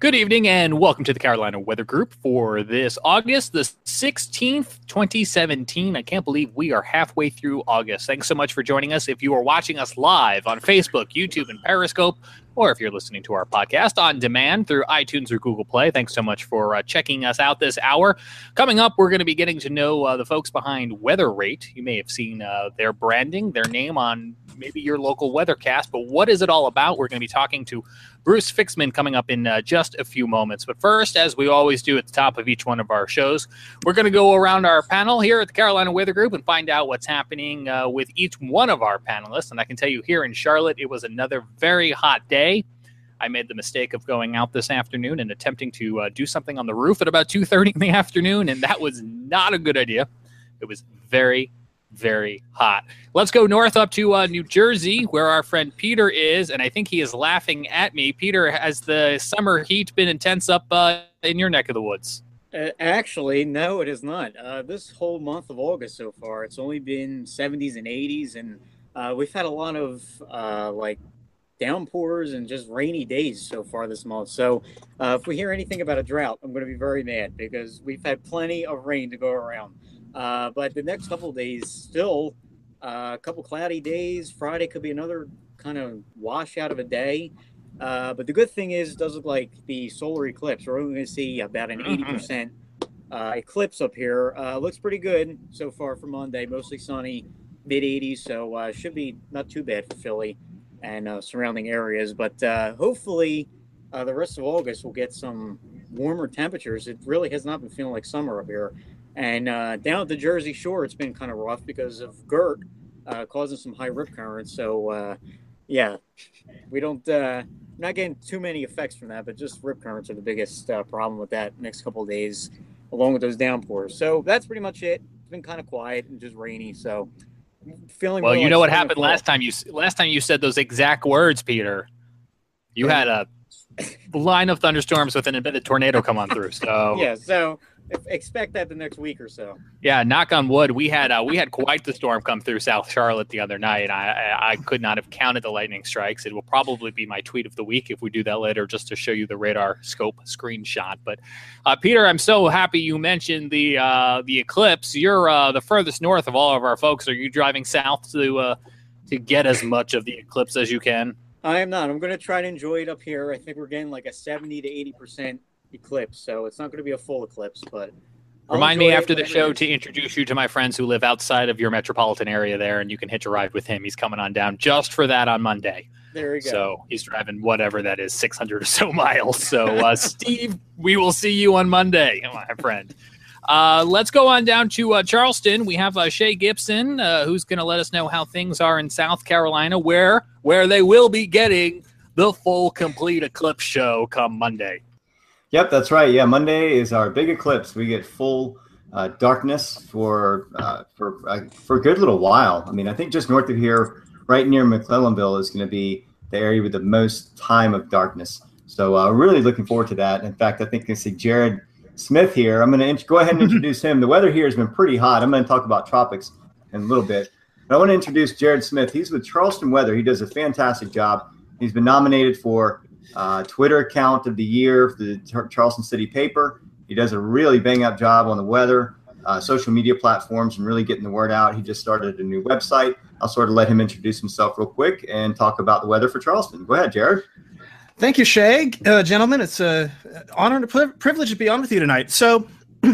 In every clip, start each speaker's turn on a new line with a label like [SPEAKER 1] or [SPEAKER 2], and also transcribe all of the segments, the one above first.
[SPEAKER 1] Good evening and welcome to the Carolina Weather Group for this August the 16th, 2017. I can't believe we are halfway through August. Thanks so much for joining us. If you are watching us live on Facebook, YouTube, and Periscope, or if you're listening to our podcast on demand through iTunes or Google Play, thanks so much for uh, checking us out this hour. Coming up, we're going to be getting to know uh, the folks behind WeatheRate. You may have seen uh, their branding, their name on maybe your local weathercast, but what is it all about? We're going to be talking to Bruce Fixman coming up in uh, just a few moments. But first, as we always do at the top of each one of our shows, we're going to go around our panel here at the Carolina Weather Group and find out what's happening uh, with each one of our panelists. And I can tell you here in Charlotte, it was another very hot day. I made the mistake of going out this afternoon and attempting to uh, do something on the roof at about 2:30 in the afternoon, and that was not a good idea. It was very, very hot. Let's go north up to uh, New Jersey, where our friend Peter is, and I think he is laughing at me. Peter, has the summer heat been intense up uh, in your neck of the woods?
[SPEAKER 2] Uh, actually, no, it is not. Uh, this whole month of August so far, it's only been 70s and 80s, and uh, we've had a lot of uh, like downpours and just rainy days so far this month. So, if we hear anything about a drought, I'm going to be very mad because we've had plenty of rain to go around. Uh, but the next couple days, still uh, a couple cloudy days. Friday could be another kind of washout of a day. Uh, but the good thing is, it does look like the solar eclipse. We're only going to see about an 80% mm-hmm. uh, eclipse up here. Uh, looks pretty good so far for Monday. Mostly sunny, mid 80s. So uh, should be not too bad for Philly and uh, surrounding areas. But uh, hopefully, uh, the rest of August will get some warmer temperatures. It really has not been feeling like summer up here. And uh, down at the Jersey Shore, it's been kind of rough because of Gert uh, causing some high rip currents. So, uh, yeah, we don't not getting too many effects from that, but just rip currents are the biggest problem with that next couple of days, along with those downpours. So that's pretty much it. It's been kind of quiet and just rainy. So feeling
[SPEAKER 1] well. You like know what happened last time you last time you said those exact words, Peter. You had a line of thunderstorms with an embedded tornado come on through. So
[SPEAKER 2] yeah, so expect that the next week or so.
[SPEAKER 1] Yeah, knock on wood. We had uh, we had quite the storm come through South Charlotte the other night. I, I, could not have counted the lightning strikes. It will probably be my tweet of the week if we do that later, just to show you the radar scope screenshot. But uh, Peter, I'm so happy you mentioned the uh, the eclipse. You're uh, the furthest north of all of our folks. Are you driving south to uh, to get as much of the eclipse as you can?
[SPEAKER 2] I am not. I'm going to try to enjoy it up here. I think we're getting like a 70 to 80 percent eclipse, so it's not going to be a full eclipse, but.
[SPEAKER 1] I'll Remind me after the show to introduce you to my friends who live outside of your metropolitan area there, and you can hitch a ride with him. He's coming on down just for that on Monday.
[SPEAKER 2] There we go.
[SPEAKER 1] So he's driving whatever that is, 600 or so miles. So, uh, Steve, we will see you on Monday, my friend. Uh, let's go on down to uh, Charleston. We have uh, Shay Gibson, uh, who's going to let us know how things are in South Carolina, where where they will be getting the full complete eclipse show come Monday.
[SPEAKER 3] Yep, that's right. Yeah, Monday is our big eclipse. We get full uh, darkness for uh, for uh, for a good little while. I mean, I think just north of here, right near McClellanville, is going to be the area with the most time of darkness. So, uh, really looking forward to that. In fact, I think I see Jared Smith here. I'm going to int- go ahead and introduce him. The weather here has been pretty hot. I'm going to talk about tropics in a little bit. But I want to introduce Jared Smith. He's with Charleston Weather. He does a fantastic job. He's been nominated for uh, Twitter account of the year for the Charleston City paper. He does a really bang up job on the weather, uh, social media platforms, and really getting the word out. He just started a new website. I'll sort of let him introduce himself real quick and talk about the weather for Charleston. Go ahead, Jared.
[SPEAKER 4] Thank you, Shay. Uh, gentlemen, it's an honor and a privilege to be on with you tonight. So,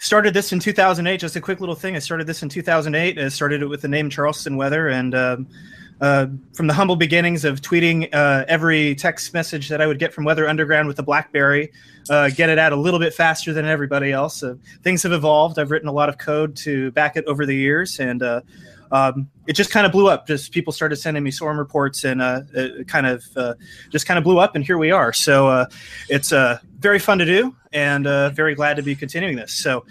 [SPEAKER 4] started this in 2008. Just a quick little thing. I started this in 2008. I started it with the name Charleston Weather, and um, uh, from the humble beginnings of tweeting uh, every text message that I would get from Weather Underground with the BlackBerry, uh, get it out a little bit faster than everybody else. things have evolved. I've written a lot of code to back it over the years, and uh, um, it just kind of blew up. Just people started sending me storm reports, and uh, it kind of uh, just kind of blew up, and here we are. So it's very fun to do, and very glad to be continuing this. So.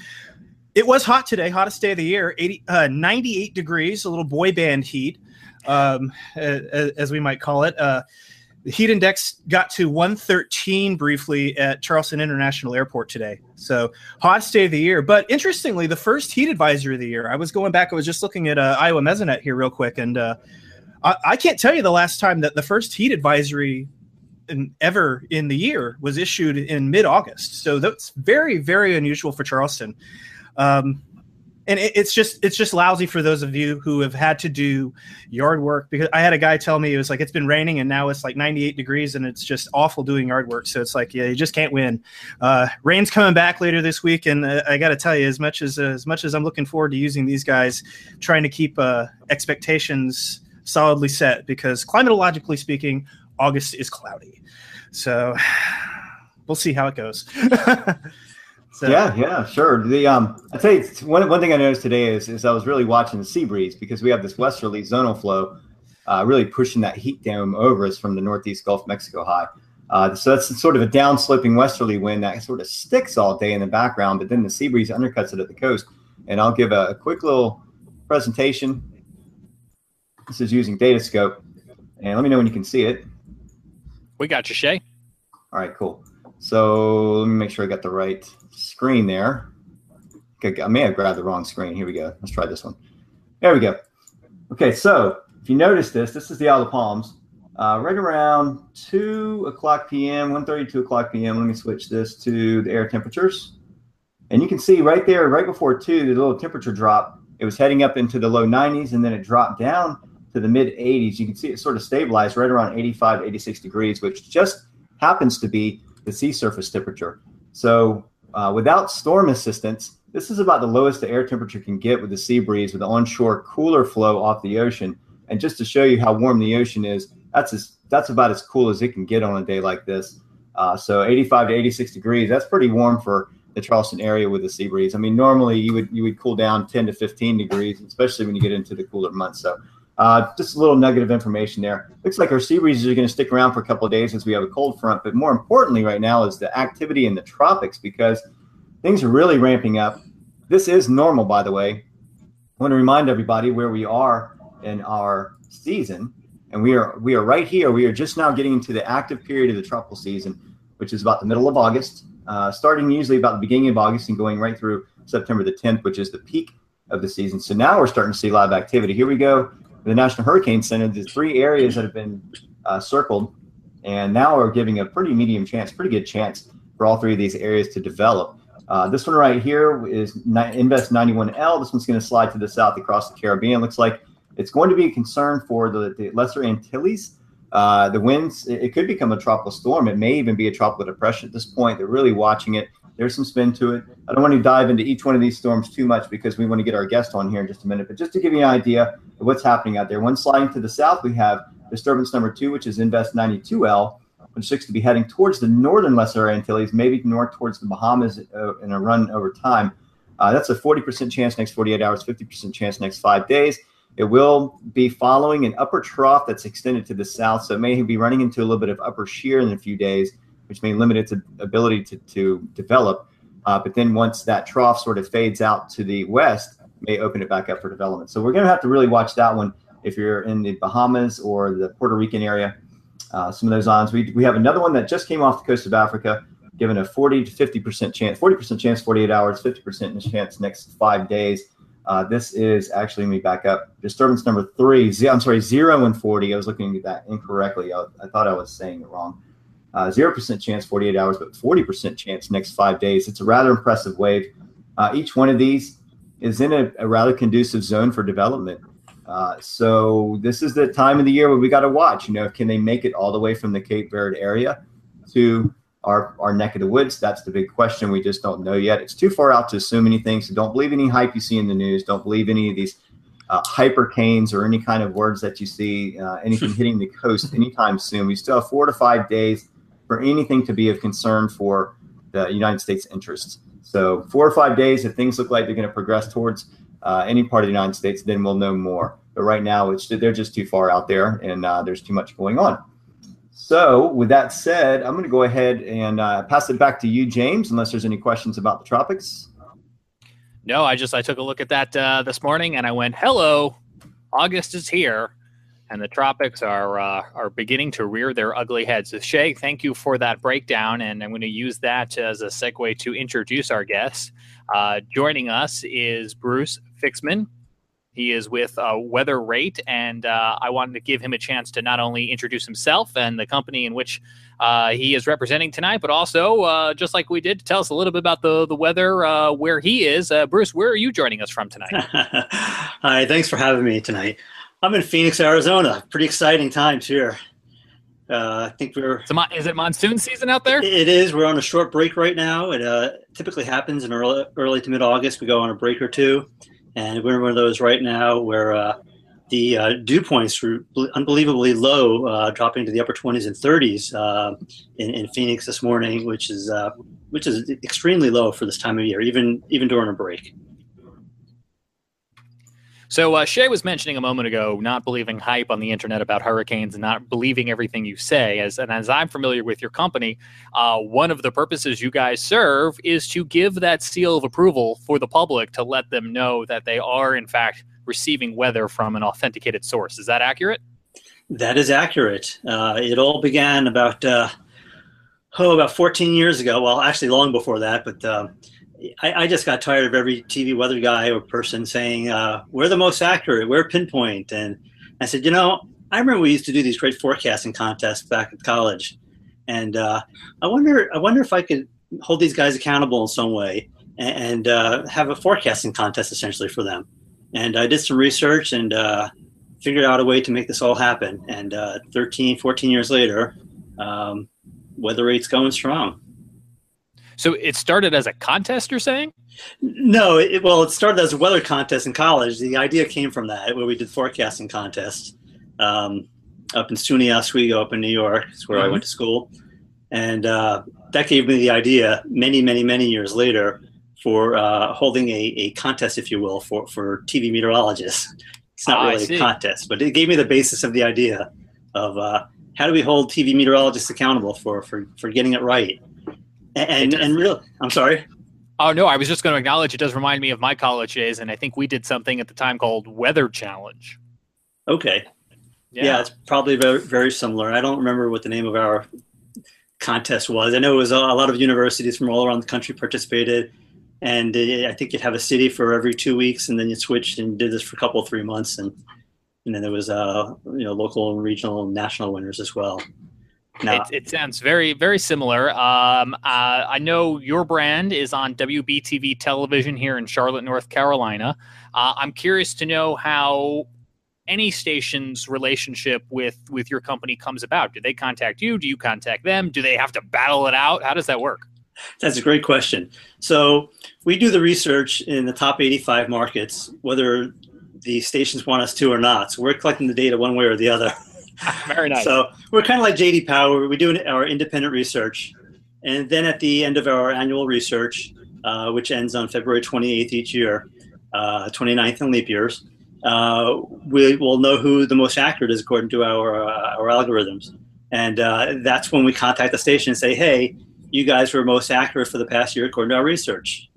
[SPEAKER 4] It was hot today, hottest day of the year, 80, 98 degrees, a little boy band heat um, as we might call it. Uh, the heat index got to 113 briefly at Charleston International Airport today. So hottest day of the year. But interestingly, the first heat advisory of the year. I was going back. I was just looking at uh, Iowa Mesonet here real quick, and uh, I, I, can't tell you the last time that the first heat advisory in, ever in the year was issued in mid August. So that's very, very unusual for Charleston. Um, and it, it's just it's just lousy for those of you who have had to do yard work because I had a guy tell me it was like it's been raining and now it's like 98 degrees and it's just awful doing yard work. So it's like yeah, you just can't win. Uh, rain's coming back later this week, and uh, I got to tell you, as much as uh, as much as I'm looking forward to using these guys, trying to keep uh, expectations solidly set because climatologically speaking, August is cloudy. So we'll see how it goes.
[SPEAKER 3] So. Yeah, yeah, sure. The um, I tell you, one one thing I noticed today is is I was really watching the sea breeze because we have this westerly zonal flow, uh, really pushing that heat dome over us from the northeast Gulf of Mexico high. Uh, so that's sort of a downsloping westerly wind that sort of sticks all day in the background, but then the sea breeze undercuts it at the coast. And I'll give a, a quick little presentation. This is using Datascope, and let me know when you can see it.
[SPEAKER 1] We got you, Shay.
[SPEAKER 3] All right, cool. So let me make sure I got the right screen there. I may have grabbed the wrong screen. Here we go. Let's try this one. There we go. Okay, so if you notice this, this is the Isle of Palms. Uh, right around 2 o'clock p.m., 1.30, 2 o'clock p.m., let me switch this to the air temperatures. And you can see right there, right before 2, the little temperature drop, it was heading up into the low 90s, and then it dropped down to the mid 80s. You can see it sort of stabilized right around 85, 86 degrees, which just happens to be the sea surface temperature. So uh, without storm assistance, this is about the lowest the air temperature can get with the sea breeze with the onshore cooler flow off the ocean. And just to show you how warm the ocean is, that's as, that's about as cool as it can get on a day like this. Uh, so 85 to 86 degrees, that's pretty warm for the Charleston area with the sea breeze. I mean, normally you would you would cool down 10 to 15 degrees, especially when you get into the cooler months. So uh, just a little nugget of information there. Looks like our sea breezes are going to stick around for a couple of days as we have a cold front. But more importantly, right now is the activity in the tropics because things are really ramping up. This is normal, by the way. I want to remind everybody where we are in our season, and we are we are right here. We are just now getting into the active period of the tropical season, which is about the middle of August, uh, starting usually about the beginning of August and going right through September the 10th, which is the peak of the season. So now we're starting to see live activity. Here we go the National Hurricane Center, there's three areas that have been uh, circled, and now are giving a pretty medium chance, pretty good chance for all three of these areas to develop. Uh, this one right here is Invest 91L. This one's going to slide to the south across the Caribbean. Looks like it's going to be a concern for the, the Lesser Antilles. Uh, the winds, it, it could become a tropical storm. It may even be a tropical depression at this point. They're really watching it. There's some spin to it. I don't want to dive into each one of these storms too much because we want to get our guest on here in just a minute. But just to give you an idea of what's happening out there, one sliding to the south, we have disturbance number two, which is Invest 92L, which looks to be heading towards the northern Lesser Antilles, maybe north towards the Bahamas uh, in a run over time. Uh, that's a 40% chance next 48 hours, 50% chance next five days. It will be following an upper trough that's extended to the south, so it may be running into a little bit of upper shear in a few days which may limit its ability to, to develop. Uh, but then once that trough sort of fades out to the west, may open it back up for development. So we're going to have to really watch that one if you're in the Bahamas or the Puerto Rican area. Uh, some of those islands. We, we have another one that just came off the coast of Africa, given a 40 to 50% chance, 40% chance, 48 hours, 50% chance next five days. Uh, this is actually, me back up. Disturbance number three, i I'm sorry, zero and 40. I was looking at that incorrectly. I, I thought I was saying it wrong uh, 0% chance 48 hours, but 40% chance next five days. It's a rather impressive wave. Uh, each one of these is in a, a rather conducive zone for development. Uh, so this is the time of the year where we got to watch. You know, can they make it all the way from the Cape Verde area to our our neck of the woods? That's the big question. We just don't know yet. It's too far out to assume anything. So don't believe any hype you see in the news. Don't believe any of these uh, hypercanes or any kind of words that you see uh, anything hitting the coast anytime soon. We still have four to five days for anything to be of concern for the United States interests. So four or five days, if things look like they're going to progress towards uh, any part of the United States, then we'll know more. But right now, it's they're just too far out there, and uh, there's too much going on. So, with that said, I'm going to go ahead and uh, pass it back to you, James, unless there's any questions about the tropics.
[SPEAKER 1] No, I just I took a look at that uh, this morning, and I went, "Hello, August is here." And the tropics are uh, are beginning to rear their ugly heads. So Shay, thank you for that breakdown, and I'm going to use that as a segue to introduce our guest. Uh, joining us is Bruce Fixman. He is with uh, WeatheRate, and uh, I wanted to give him a chance to not only introduce himself and the company in which uh, he is representing tonight, but also, uh, just like we did, to tell us a little bit about the the weather where he is. Bruce, where are you joining us from tonight?
[SPEAKER 5] Hi, thanks for having me tonight. I'm in Phoenix, Arizona. Pretty exciting times here. Uh, I think we're.
[SPEAKER 1] So, is it monsoon season out there?
[SPEAKER 5] It is. We're on a short break right now. It uh, typically happens in early, early to mid August. We go on a break or two, and we're in one of those right now where uh, the uh, dew points were unbelievably low, uh, dropping to the upper 20s and 30s uh, in, in, Phoenix this morning, which is uh, which is extremely low for this time of year, even even during a break.
[SPEAKER 1] So uh, Shay was mentioning a moment ago not believing hype on the internet about hurricanes and not believing everything you say. As and as I'm familiar with your company, uh, one of the purposes you guys serve is to give that seal of approval for the public to let them know that they are in fact receiving weather from an authenticated source. Is that accurate?
[SPEAKER 5] That is accurate. Uh, it all began about uh, oh about 14 years ago. Well, actually long before that, but um, I, I, just got tired of every TV weather guy or person saying, uh, we're the most accurate, we're pinpoint. And I said, you know, I remember we used to do these great forecasting contests back at college. And uh, I wonder, I wonder if I could hold these guys accountable in some way and, and uh, have a forecasting contest essentially for them. And I did some research and uh, figured out a way to make this all happen. And uh, 13, 14 years later, um, WeatheRate's going strong.
[SPEAKER 1] So it started as a contest, you're saying?
[SPEAKER 5] No, it, well, it started as a weather contest in college. The idea came from that, where we did forecasting contests um, up in SUNY Oswego, up in New York. It's where mm-hmm. I went to school, and uh, that gave me the idea. Many, many, many years later, for uh, holding a, a contest, if you will, for for TV meteorologists. It's not oh, really a contest, but it gave me the basis of the idea of uh, how do we hold TV meteorologists accountable for for for getting it right and and real i'm sorry?
[SPEAKER 1] Oh no i was just going to acknowledge it does remind me of my college days and i think we did something at the time called weather challenge.
[SPEAKER 5] Okay. Yeah, yeah it's probably very, very similar. I don't remember what the name of our contest was. I know it was a, a lot of universities from all around the country participated and uh, i think you'd have a city for every two weeks and then you switched and did this for a couple three months and and then there was uh you know local and regional and national winners as well
[SPEAKER 1] no. It, it, sounds very, very similar. Um, uh, I know your brand is on WBTV television here in Charlotte, North Carolina. Uh, I'm curious to know how any station's relationship with with your company comes about. Do they contact you? Do you contact them? Do they have to battle it out? How does that work?
[SPEAKER 5] That's a great question. So we do the research in the top 85 markets, whether the stations want us to or not. So we're collecting the data one way or the other.
[SPEAKER 1] Very nice.
[SPEAKER 5] So we're kind of like JD Power. We do our independent research, and then at the end of our annual research, uh, which ends on February 28th each year, uh, 29th in leap years, uh, we will know who the most accurate is according to our uh, our algorithms, and uh, that's when we contact the station and say, "Hey, you guys were most accurate for the past year according to our research.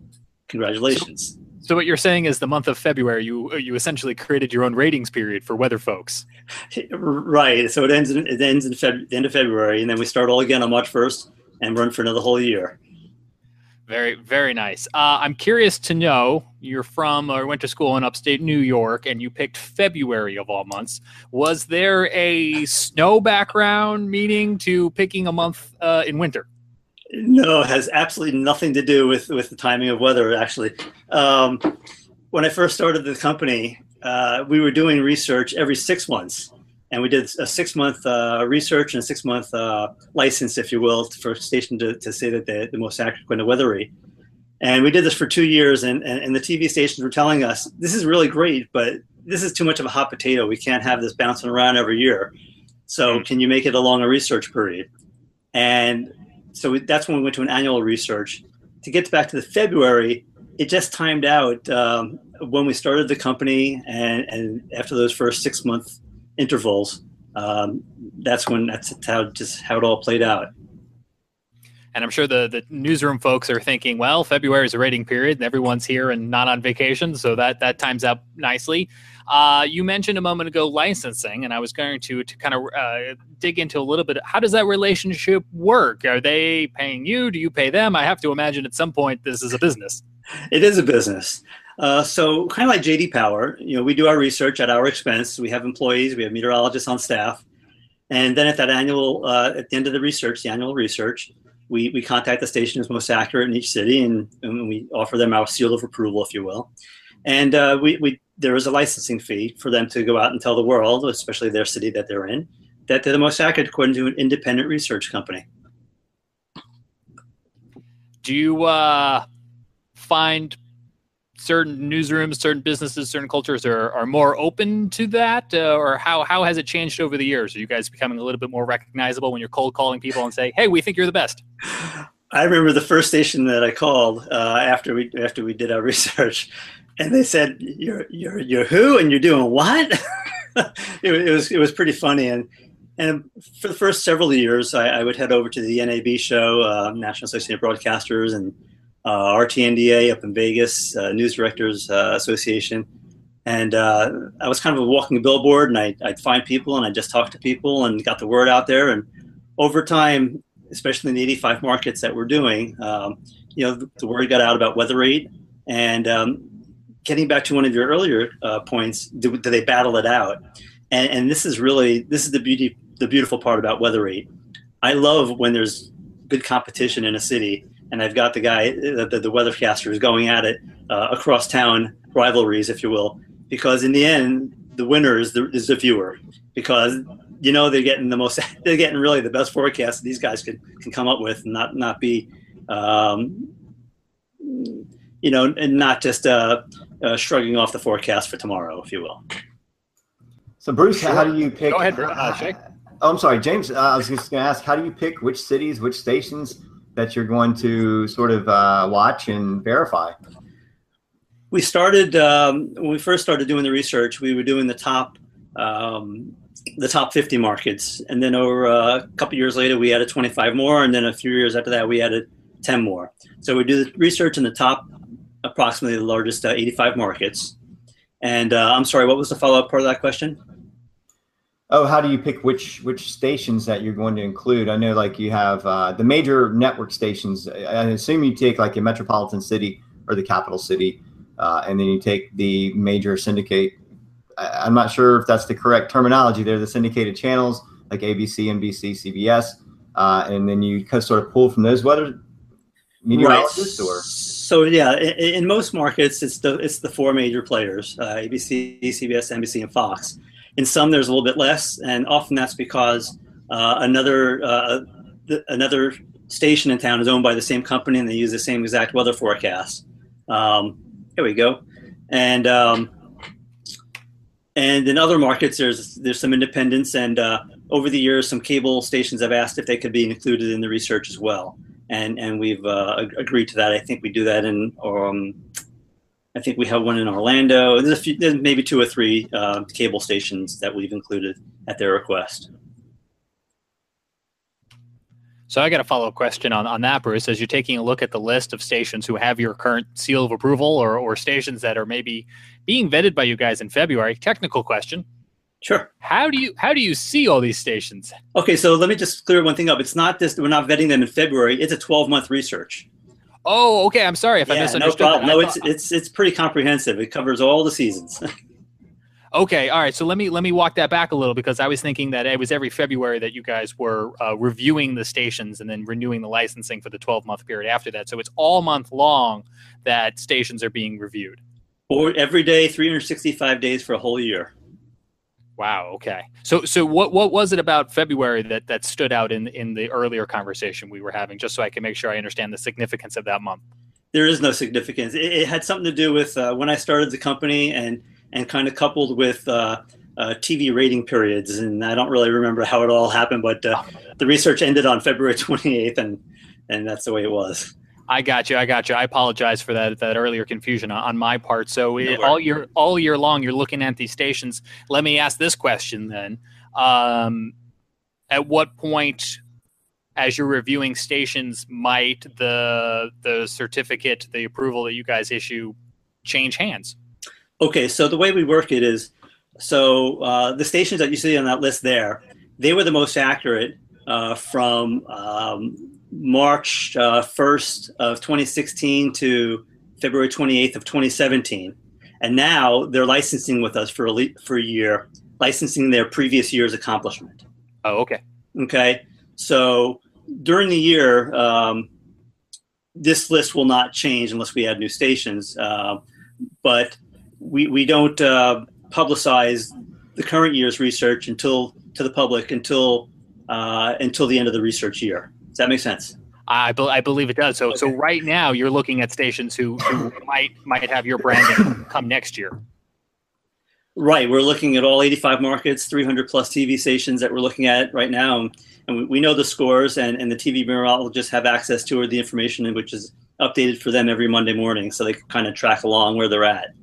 [SPEAKER 5] Congratulations."
[SPEAKER 1] So- so what you're saying is the month of February, you you essentially created your own ratings period for weather folks.
[SPEAKER 5] Right. So it ends in, it ends in Feb, the end of February, and then we start all again on March 1st and run for another whole year.
[SPEAKER 1] Very very nice. Uh, I'm curious to know you're from or went to school in upstate New York, and you picked February of all months. Was there a snow background meaning to picking a month uh, in winter?
[SPEAKER 5] No, it has absolutely nothing to do with with the timing of weather. Actually, um, when I first started the company, uh, we were doing research every six months, and we did a six month uh, research and a six month uh, license, if you will, for a station to, to say that they're the most accurate kind of weather. And we did this for two years, and, and, and the TV stations were telling us this is really great, but this is too much of a hot potato. We can't have this bouncing around every year. So, hmm. can you make it a longer research period? And so that's when we went to an annual research. To get back to the February, it just timed out um, when we started the company, and, and after those first six month intervals, um, that's when that's how just how it all played out.
[SPEAKER 1] And I'm sure the, the newsroom folks are thinking, well, February is a rating period and everyone's here and not on vacation. So that, that times out nicely. Uh, you mentioned a moment ago licensing, and I was going to to kind of uh, dig into a little bit. How does that relationship work? Are they paying you? Do you pay them? I have to imagine at some point this is a business.
[SPEAKER 5] It is a business. Uh, so kind of like JD Power, you know, we do our research at our expense. We have employees, we have meteorologists on staff, and then at that annual, uh, at the end of the research, the annual research, we, we contact the station that's most accurate in each city, and, and we offer them our seal of approval, if you will. And uh, we, we there is a licensing fee for them to go out and tell the world, especially their city that they're in, that they're the most accurate according to an independent research company.
[SPEAKER 1] Do you uh, find certain newsrooms, certain businesses, certain cultures are, are more open to that, uh, or how how has it changed over the years? Are you guys becoming a little bit more recognizable when you're cold calling people and say, "Hey, we think you're the best"?
[SPEAKER 5] I remember the first station that I called uh, after we after we did our research, and they said, "You're you're you're who, and you're doing what?" it, it, was it was pretty funny, and and for the first several years, I, I would head over to the NAB show, uh, National Association of Broadcasters, and uh, RTNDA up in Vegas, uh, News Directors uh, Association, and uh, I was kind of a walking billboard, and I, I'd find people, and I'd just talk to people, and got the word out there, and over time, especially in the 85 markets that we're doing, um, you know, the, the, word got out about WeatheRate, and um, getting back to one of your earlier uh, points, do, do, they battle it out? And, and, this is really this is the beauty, the beautiful part about WeatheRate. I love when there's good competition in a city, and I've got the guy, the, the weathercaster, is going at it uh, across town rivalries, if you will, because in the end, the winner is the, is the viewer, because you know they're getting the most, they're getting really the best forecast these guys can can come up with, and not not be. Um, you know, and not just uh, uh, shrugging off the forecast for tomorrow, if you will.
[SPEAKER 3] So, Bruce, sure. how do you pick?
[SPEAKER 1] Go ahead, uh,
[SPEAKER 3] Oh, I'm sorry, James. Uh, I was just going to ask, how do you pick which cities, which stations that you're going to sort of uh, watch and verify?
[SPEAKER 5] We started um, when we first started doing the research. We were doing the top, um, the top 50 markets, and then over uh, a couple years later, we added 25 more, and then a few years after that, we added 10 more. So we do the research in the top approximately the largest uh, 85 markets. And uh, I'm sorry, what was the follow up part of that question?
[SPEAKER 3] Oh, how do you pick which which stations that you're going to include? I know, like you have uh, the major network stations. I assume you take like a metropolitan city or the capital city, uh, and then you take the major syndicate. I'm not sure if that's the correct terminology. They're the syndicated channels like ABC, NBC, CBS, uh, and then you sort of pull from those weather meteorologists right. or
[SPEAKER 5] so yeah, in, in, most markets, it's the it's the four major players: uh, ABC, CBS, NBC, and Fox. In some, there's a little bit less, and often that's because uh, another uh, the, another station in town is owned by the same company, and they use the same exact weather forecast. Um, here we go, and um, and in other markets, there's there's some independence, and uh, over the years, some cable stations have asked if they could be included in the research as well and and we've uh, agreed to that. I think we do that in um, I think we have one in Orlando. There's a few, there's maybe two or three uh, cable stations that we've included at their request.
[SPEAKER 1] So I got a follow up question on, on that, Bruce. As you're taking a look at the list of stations who have your current seal of approval or, or stations that are maybe being vetted by you guys in February, technical question.
[SPEAKER 5] Sure.
[SPEAKER 1] How do you how do you see all these stations?
[SPEAKER 5] Okay, so let me just clear one thing up. It's not just we're not vetting them in February. It's a 12 month research.
[SPEAKER 1] Oh, okay. I'm sorry if
[SPEAKER 5] yeah,
[SPEAKER 1] I misunderstood.
[SPEAKER 5] No problem. No, it's it's it's pretty comprehensive. It covers all the seasons.
[SPEAKER 1] okay, all right. So let me let me walk that back a little because I was thinking that it was every February that you guys were uh, reviewing the stations and then renewing the licensing for the 12 month period after that. So it's all month long that stations are being reviewed.
[SPEAKER 5] Or every day, 365 days for a whole year.
[SPEAKER 1] Wow. Okay. So so what what was it about February that that stood out in in the earlier conversation we were having? Just so I can make sure I understand the significance of that month.
[SPEAKER 5] There is no significance. It, it had something to do with uh, when I started the company and and kind of coupled with uh, uh, TV rating periods. And I don't really remember how it all happened, but uh, the research ended on February 28th, and and that's the way it was.
[SPEAKER 1] I got you. I got you. I apologize for that that earlier confusion on my part. So no all year all year long, you're looking at these stations. Let me ask this question then: um, At what point, as you're reviewing stations, might the the certificate, the approval that you guys issue, change hands?
[SPEAKER 5] Okay, so the way we work it is, so uh, the stations that you see on that list there, they were the most accurate uh, from um, March uh, 1st of 2016 to February 28th of 2017, and now they're licensing with us for a for a year, licensing their previous year's accomplishment.
[SPEAKER 1] Oh, okay.
[SPEAKER 5] Okay, so during the year, um, this list will not change unless we add new stations. Uh, but we we don't uh, publicize the current year's research until to the public until uh, until the end of the research year. Does that make sense?
[SPEAKER 1] I, be- I believe it does. So okay. so right now you're looking at stations who, who might might have your branding come next year.
[SPEAKER 5] Right, we're looking at all 85 markets, 300 plus TV stations that we're looking at right now, and we know the scores, and, and the TV meteorologists have access to or the information, which is updated for them every Monday morning, so they can kind of track along where they're at.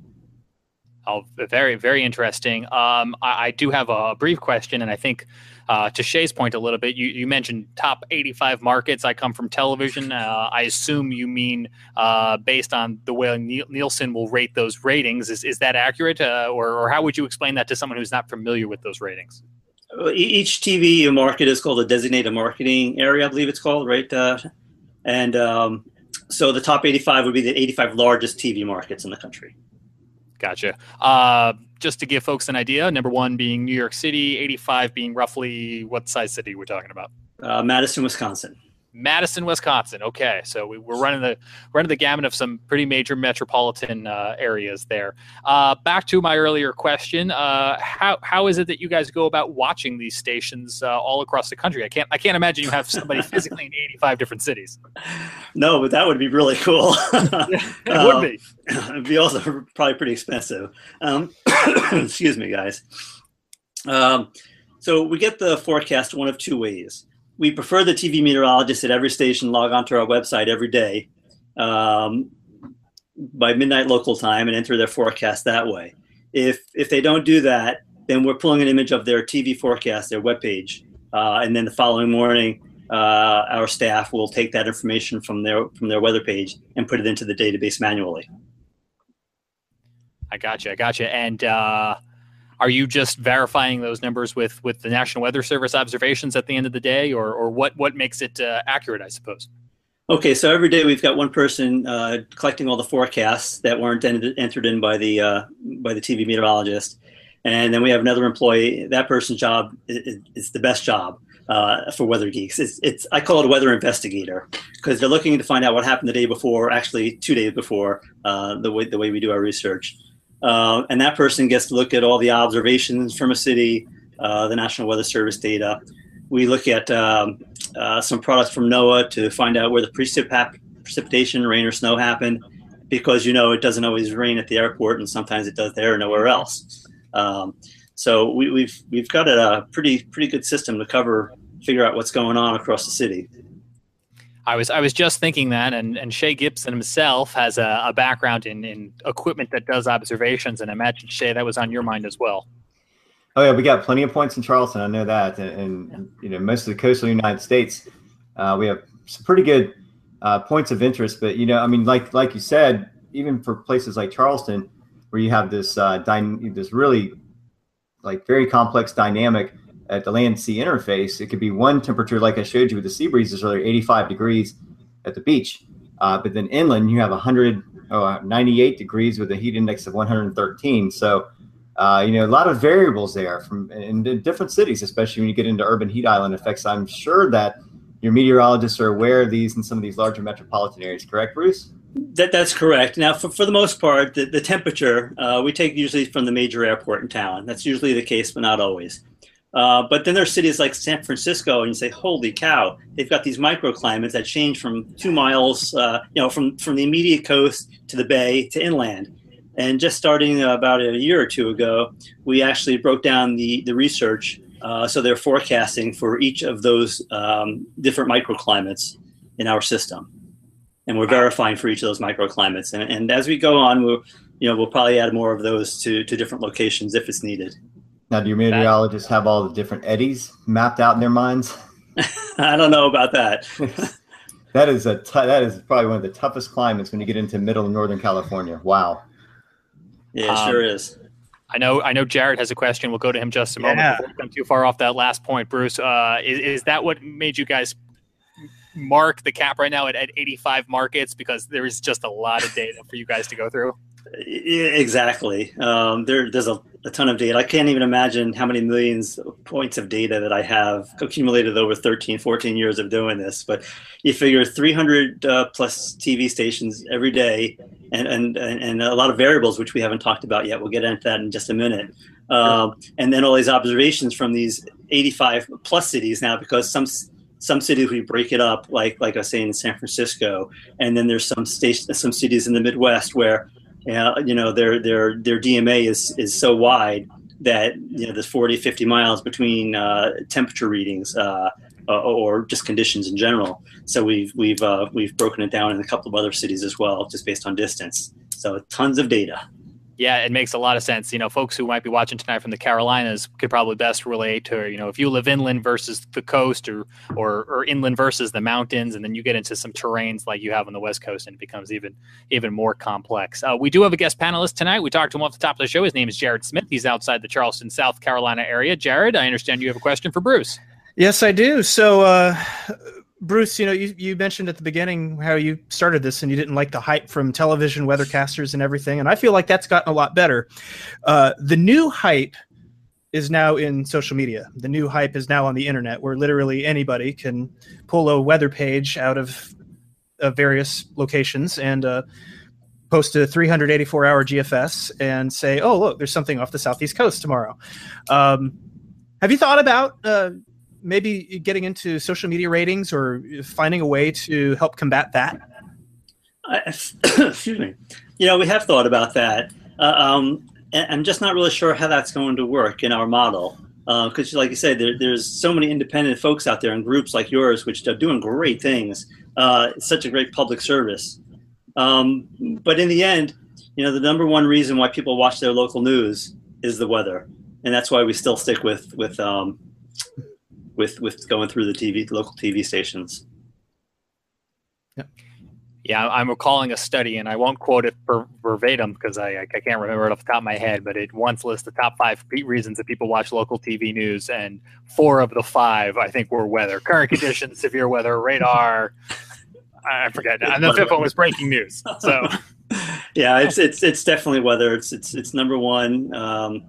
[SPEAKER 1] Oh, very, very interesting. Um, I, I, do have a brief question, and I think uh, to Shay's point a little bit, you, you, mentioned top 85 markets. I come from television. Uh, I assume you mean uh, based on the way Nielsen will rate those ratings. Is, is that accurate, uh, or, or how would you explain that to someone who's not familiar with those ratings?
[SPEAKER 5] Each TV market is called a designated marketing area, I believe it's called, right? Uh, and um, so the top 85 would be the 85 largest TV markets in the country.
[SPEAKER 1] Gotcha. Uh, just to give folks an idea, number one being New York City, 85 being roughly what size city we're talking about?
[SPEAKER 5] Uh, Madison, Wisconsin.
[SPEAKER 1] Madison, Wisconsin. Okay, so we, are running the running the gamut of some pretty major metropolitan uh, areas there. Uh, back to my earlier question: uh, how how is it that you guys go about watching these stations uh, all across the country? I can't I can't imagine you have somebody physically in eighty five different cities.
[SPEAKER 5] No, but that would be really cool.
[SPEAKER 1] it would be.
[SPEAKER 5] Um, it'd be also probably pretty expensive. Um, excuse me, guys. Um, so we get the forecast one of two ways we prefer the TV meteorologists at every station log onto our website every day um, by midnight local time and enter their forecast that way. If if they don't do that, then we're pulling an image of their TV forecast, their webpage, uh, and then the following morning, uh, our staff will take that information from their from their weather page and put it into the database manually.
[SPEAKER 1] I got you. I got you. And uh, are you just verifying those numbers with with the National Weather Service observations at the end of the day, or or what what makes it uh, accurate? I suppose.
[SPEAKER 5] Okay, so every day we've got one person uh, collecting all the forecasts that weren't entered in by the uh, by the TV meteorologist, and then we have another employee. That person's job is, is the best job uh, for weather geeks. It's, it's I call it a weather investigator because they're looking to find out what happened the day before, actually two days before uh, the way the way we do our research. Uh, and that person gets to look at all the observations from a city, uh, the National Weather Service data. We look at um, uh, some products from NOAA to find out where the precip- precipitation, rain or snow happened, because you know it doesn't always rain at the airport, and sometimes it does there and nowhere else. Um, so we, we've we've got a pretty pretty good system to cover, figure out what's going on across the city.
[SPEAKER 1] I was I was just thinking that, and, and Shay Gibson himself has a, a background in, in equipment that does observations, and I imagine Shay that was on your mind as well.
[SPEAKER 3] Oh yeah, we got plenty of points in Charleston. I know that, and, and you know most of the coastal United States, uh, we have some pretty good uh, points of interest. But you know, I mean, like like you said, even for places like Charleston, where you have this uh, dy- this really like very complex dynamic at the land sea interface, it could be one temperature, like I showed you with the sea breezes earlier, 85 degrees at the beach. Uh, but then inland, you have 100, oh, 98 degrees with a heat index of 113. So, uh, you know, a lot of variables there from in, in different cities, especially when you get into urban heat island effects. I'm sure that your meteorologists are aware of these in some of these larger metropolitan areas, correct, Bruce?
[SPEAKER 5] That, that's correct. Now, for, for the most part, the, the temperature uh, we take usually from the major airport in town. That's usually the case, but not always. Uh, but then there are cities like San Francisco, and you say, "Holy cow! They've got these microclimates that change from two miles, uh, you know, from from the immediate coast to the bay to inland." And just starting about a year or two ago, we actually broke down the the research. Uh, so they're forecasting for each of those um, different microclimates in our system, and we're verifying for each of those microclimates. And, and as we go on, we'll you know we'll probably add more of those to to different locations if it's needed.
[SPEAKER 3] Now, do your meteorologists have all the different eddies mapped out in their minds?
[SPEAKER 5] I don't know about that.
[SPEAKER 3] that is a t- that is probably one of the toughest climates when you get into middle and northern California. Wow.
[SPEAKER 5] Yeah, um, sure is.
[SPEAKER 1] I know. I know. Jared has a question. We'll go to him just a moment. Yeah. Before we come too far off that last point, Bruce. Uh, is, is that what made you guys mark the cap right now at, at 85 markets because there is just a lot of data for you guys to go through?
[SPEAKER 5] Exactly. Um, there, there's a, a, ton of data. I can't even imagine how many millions of points of data that I have accumulated over 13, 14 years of doing this. But you figure 300 uh, plus TV stations every day and, and, and a lot of variables, which we haven't talked about yet. We'll get into that in just a minute. Um, and then all these observations from these 85 plus cities now, because some some cities we break it up, like like I was saying in San Francisco, and then there's some stations, some cities in the Midwest where uh, you know their their their DMA is is so wide that you know there's 40 50 miles between uh, temperature readings uh, or just conditions in general. So we've we've uh, we've broken it down in a couple of other cities as well just based on distance. So tons of data
[SPEAKER 1] yeah, it makes a lot of sense. You know, folks who might be watching tonight from the Carolinas could probably best relate to, you know, if you live inland versus the coast or, or, or inland versus the mountains, and then you get into some terrains like you have on the West Coast and it becomes even, even more complex. Uh, we do have a guest panelist tonight. We talked to him off the top of the show. His name is Jared Smith. He's outside the Charleston, South Carolina area. Jared, I understand you have a question for Bruce.
[SPEAKER 4] Yes, I do. So, uh, Bruce, you know, you, you mentioned at the beginning how you started this and you didn't like the hype from television weathercasters and everything. And I feel like that's gotten a lot better. Uh, the new hype is now in social media. The new hype is now on the internet where literally anybody can pull a weather page out of, various locations and uh, post a 384 hour GFS and say, oh, look, there's something off the Southeast coast tomorrow. Um, have you thought about uh, maybe getting into social media ratings or finding a way to help combat that?
[SPEAKER 5] excuse me. You know, we have thought about that. Uh, um, I'm just not really sure how that's going to work in our model. Because, uh, like you said, there, there's so many independent folks out there and groups like yours, which are doing great things. Uh, it's such a great public service. Um, but in the end, you know, the number one reason why people watch their local news is the weather, and that's why we still stick with with um, with with going through the TV local TV stations.
[SPEAKER 1] Yeah, yeah, I'm recalling a study, and I won't quote it per, verbatim because I, I can't remember it off the top of my head. But it once lists the top five reasons that people watch local TV news, and four of the five I think were weather, current conditions, severe weather, radar. I forget, and the fifth one was breaking news. So.
[SPEAKER 5] yeah, it's it's it's definitely weather. It's it's it's number one. Um,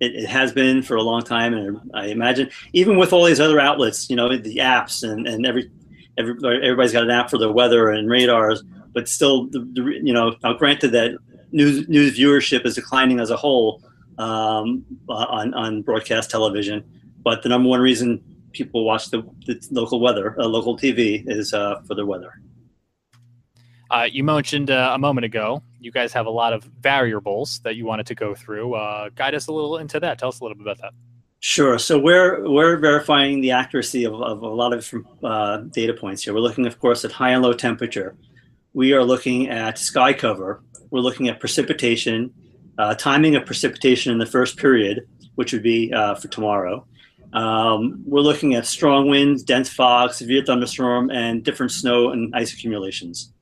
[SPEAKER 5] it, it, has been for a long time, and I imagine even with all these other outlets, you know, the apps and, and every, every everybody's got an app for their weather and radars, but still, the, the, you know, now granted that news news viewership is declining as a whole um, on on broadcast television, but the number one reason people watch the, the local weather, uh, local TV, is uh, for the weather.
[SPEAKER 1] Uh, you mentioned uh, a moment ago you guys have a lot of variables that you wanted to go through. Uh, guide us a little into that. Tell us a little bit about that.
[SPEAKER 5] Sure. So we're we're verifying the accuracy of, of a lot of different uh, data points here. We're looking, of course, at high and low temperature. We are looking at sky cover. We're looking at precipitation, uh, timing of precipitation in the first period, which would be uh, for tomorrow. Um, we're looking at strong winds, dense fog, severe thunderstorm, and different snow and ice accumulations.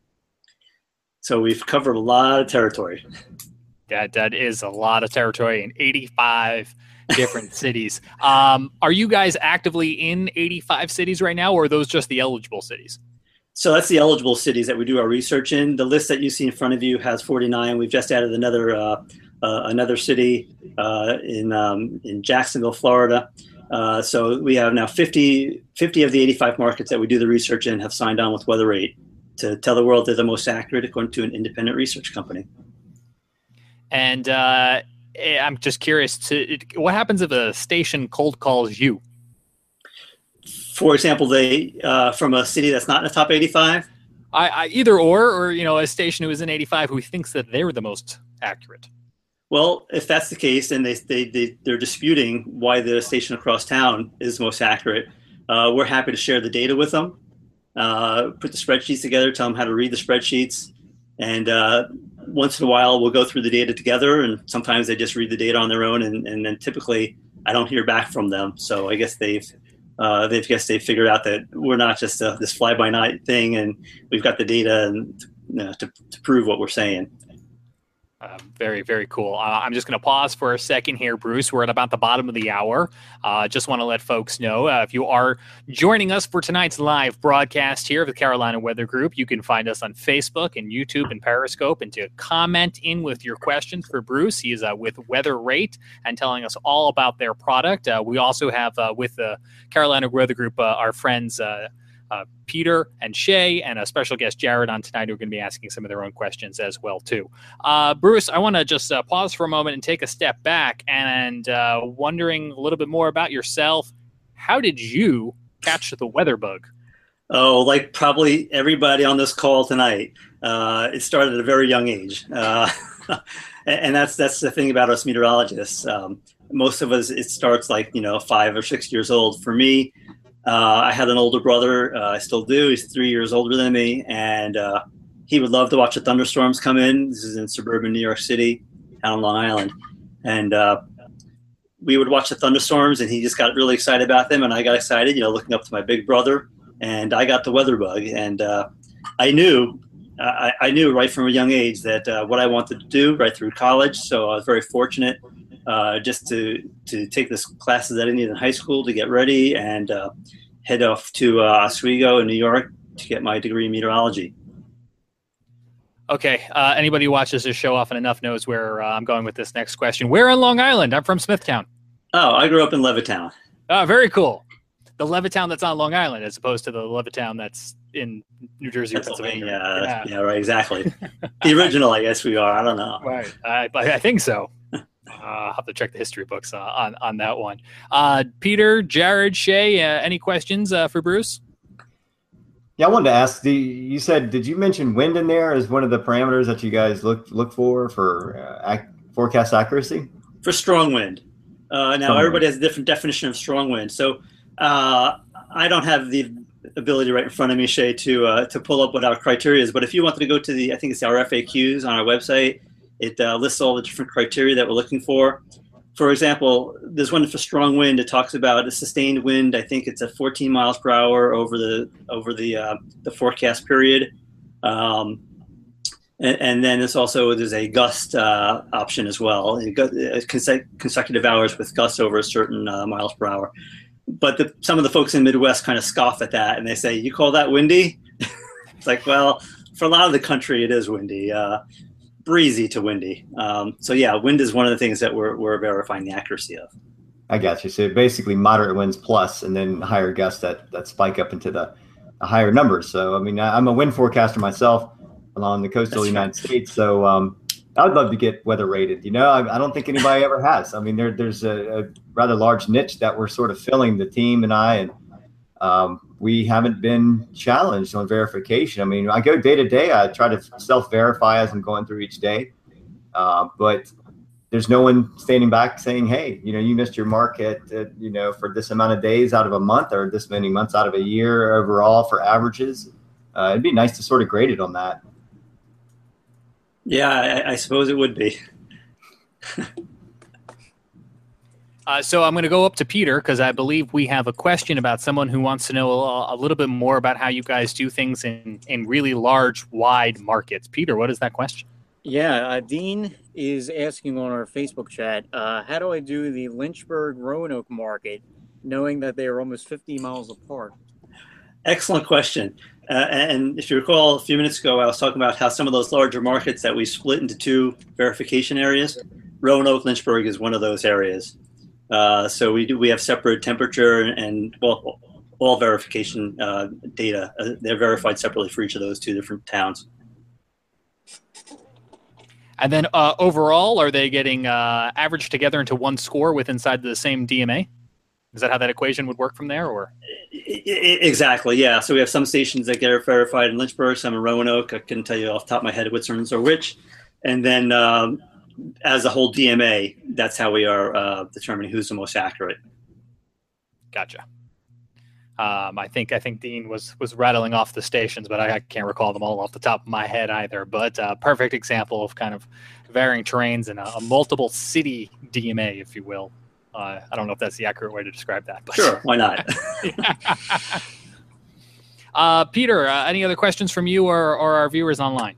[SPEAKER 5] So we've covered a lot of territory.
[SPEAKER 1] That that is a lot of territory in 85 different cities. Um, are you guys actively in 85 cities right now, or are those just the eligible cities?
[SPEAKER 5] So that's the eligible cities that we do our research in. The list that you see in front of you has 49. We've just added another uh, uh, another city uh, in um, in Jacksonville, Florida. Uh, so we have now 50, 50 of the 85 markets that we do the research in have signed on with WeatheRate to tell the world they're the most accurate according to an independent research company.
[SPEAKER 1] And uh, eh, I'm just curious to what happens if a station cold calls you?
[SPEAKER 5] For example, they uh, from a city that's not in the top 85.
[SPEAKER 1] I, I, either or, or you know, a station who is in 85 who thinks that they're the most accurate.
[SPEAKER 5] Well, if that's the case, and they, they, they, they're disputing why the station across town is most accurate, uh, we're happy to share the data with them uh, put the spreadsheets together, tell them how to read the spreadsheets, and uh, once in a while we'll go through the data together. And sometimes they just read the data on their own, and, and then typically I don't hear back from them. So I guess they've uh, they've guess they've figured out that we're not just a, this fly by night thing, and we've got the data and you know, to, to prove what we're saying.
[SPEAKER 1] Uh, very, very cool. Uh, I'm just going to pause for a second here, Bruce. We're at about the bottom of the hour. Uh, just want to let folks know uh, if you are joining us for tonight's live broadcast here of the Carolina Weather Group, you can find us on Facebook and YouTube and Periscope. And to comment in with your questions for Bruce, he is uh, with WeatheRate and telling us all about their product. Uh, we also have with the Carolina Weather Group our friends uh, Peter and Shay and a special guest Jared on tonight who are going to be asking some of their own questions as well too. Uh, Bruce, I want to just uh, pause for a moment and take a step back and uh, wondering a little bit more about yourself. How did you catch the weather bug?
[SPEAKER 5] Oh, like probably everybody on this call tonight. Uh, it started at a very young age, uh, and that's that's the thing about us meteorologists. Um, most of us, it starts like you know five or six years old. For me, uh, I had an older brother. Uh, I still do. He's three years older than me, and uh, he would love to watch the thunderstorms come in. This is in suburban New York City, down on Long Island, and uh, we would watch the thunderstorms, and he just got really excited about them, and I got excited, you know, looking up to my big brother, and I got the weather bug, and uh, I knew. I, I, knew right from a young age that uh, what I wanted to do right through college. So I was very fortunate uh, just to to take the classes that I needed in high school to get ready and uh, head off to uh, Oswego in New York to get my degree in meteorology.
[SPEAKER 1] Okay. Uh, anybody who watches this show often enough knows where uh, I'm going with this next question. Where in Long Island? I'm from Smithtown.
[SPEAKER 5] Oh, I grew up in Levittown.
[SPEAKER 1] Oh, very cool. The Levittown that's on Long Island, as opposed to the Levittown that's in New Jersey or Pennsylvania.
[SPEAKER 5] Yeah, yeah, right, exactly. the original, I guess we are. I don't know.
[SPEAKER 1] Right. I, I think so. Uh, I'll have to check the history books uh, on on that one. Uh, Peter, Jared, Shay, uh, any questions uh, for Bruce?
[SPEAKER 3] Yeah, I wanted to ask. The, you said, did you mention wind in there as one of the parameters that you guys look look for for uh, ac- forecast accuracy?
[SPEAKER 5] For strong wind. now, strong everybody wind. has a different definition of strong wind. So, I don't have the ability right in front of me, Shay, to to pull up what our criteria is. But if you wanted to go to the, I think it's our FAQs on our website it uh, lists all the different criteria that we're looking for. For example, there's one for strong wind. It talks about a sustained wind. I think it's at 14 miles per hour over the over the uh, the forecast period. Um, and, and, then there's also there's a gust uh, option as well, uh, consecutive hours with gusts over a certain uh, miles per hour. But the, some of the folks in the Midwest kind of scoff at that, and they say, "You call that windy?" it's like, well, for a lot of the country, it is windy. Uh, breezy to windy. Um, so yeah, wind is one of the things that we're, we're verifying the accuracy of.
[SPEAKER 3] I got you. So basically moderate winds plus, and then higher gusts that, that spike up into the, the higher numbers. So, I mean, I'm a wind forecaster myself along the coastal That's United right. States. So um, I would love to get weather rated. You know, I, I don't think anybody ever has. I mean, there, there's a, a, rather large niche that we're sort of filling, the team and I, and um, we haven't been challenged on verification. I mean, I go day to day. I try to self verify as I'm going through each day, uh, but there's no one standing back saying, "Hey, you know, you missed your mark at, at, you know for this amount of days out of a month or this many months out of a year overall for averages." Uh, it'd be nice to sort of grade it on that.
[SPEAKER 5] Yeah, I, I suppose it would be.
[SPEAKER 1] Uh, so I'm going to go up to Peter because I believe we have a question about someone who wants to know a, a, little bit more about how you guys do things in, in really large, wide markets. Peter, what is that question?
[SPEAKER 2] Yeah, uh, Dean is asking on our Facebook chat, uh, how do I do the Lynchburg Roanoke market, knowing that they are almost 50 miles apart?
[SPEAKER 5] Excellent question. Uh, and if you recall, a few minutes ago, I was talking about how some of those larger markets that we split into two verification areas, Roanoke, Lynchburg is one of those areas. Uh, so we do we have separate temperature and well all verification uh, data. Uh, they're verified separately for each of those two different towns.
[SPEAKER 1] And then uh, overall, are they getting uh, averaged together into one score with inside the same DMA? Is that how that equation would work from there, or?
[SPEAKER 5] Exactly, yeah. So we have some stations that get verified in Lynchburg, some in Roanoke. I can tell you off the top of my head which ones are which. And then um, as a whole DMA, that's how we are uh, determining who's the most accurate.
[SPEAKER 1] Gotcha. Um, I think I think Dean was was rattling off the stations, but I, I can't recall them all off the top of my head either. But uh, perfect example of kind of varying terrains and a, a multiple city DMA, if you will. Uh, I don't know if that's the accurate way to describe that. But.
[SPEAKER 5] Sure, why not?
[SPEAKER 1] uh, Peter, uh, any other questions from you or, or our viewers online?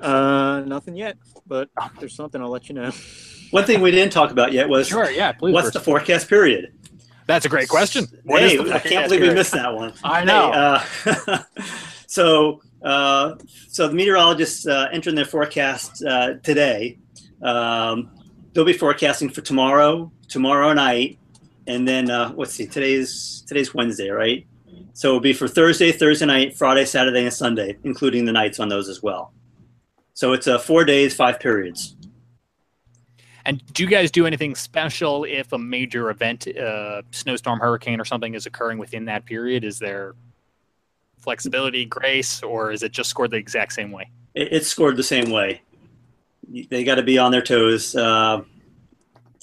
[SPEAKER 2] Uh, nothing yet, but if there's something, I'll let you know.
[SPEAKER 5] One thing we didn't talk about yet was
[SPEAKER 1] Sure, yeah, please.
[SPEAKER 5] what's the forecast period?
[SPEAKER 1] That's a great question. What is
[SPEAKER 5] Hey, I can't believe we missed that one.
[SPEAKER 1] I know.
[SPEAKER 5] Hey, uh, so, uh, so the meteorologists uh, entering their forecast uh, today. Um, they'll be forecasting for tomorrow, tomorrow night, and then uh, let's see. Today's today's Wednesday, right? So it'll be for Thursday, Thursday night, Friday, Saturday, and Sunday, including the nights on those as well. So it's uh, four days, five periods.
[SPEAKER 1] And do you guys do anything special if a major event, uh, snowstorm, hurricane, or something is occurring within that period? Is there flexibility, grace, or is it just scored the exact same way?
[SPEAKER 5] it, it's scored the same way. They got to be on their toes uh,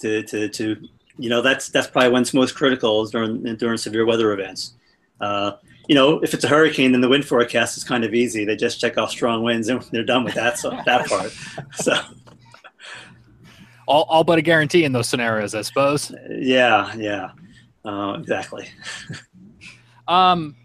[SPEAKER 5] to, to, to, you know, that's that's probably when it's most critical is during during severe weather events. Uh, you know, if it's a hurricane, then the wind forecast is kind of easy. They just check off strong winds and they're done with that so, that part. So
[SPEAKER 1] All, all but a guarantee in those scenarios, I suppose.
[SPEAKER 5] yeah, yeah, uh, exactly.
[SPEAKER 1] Um,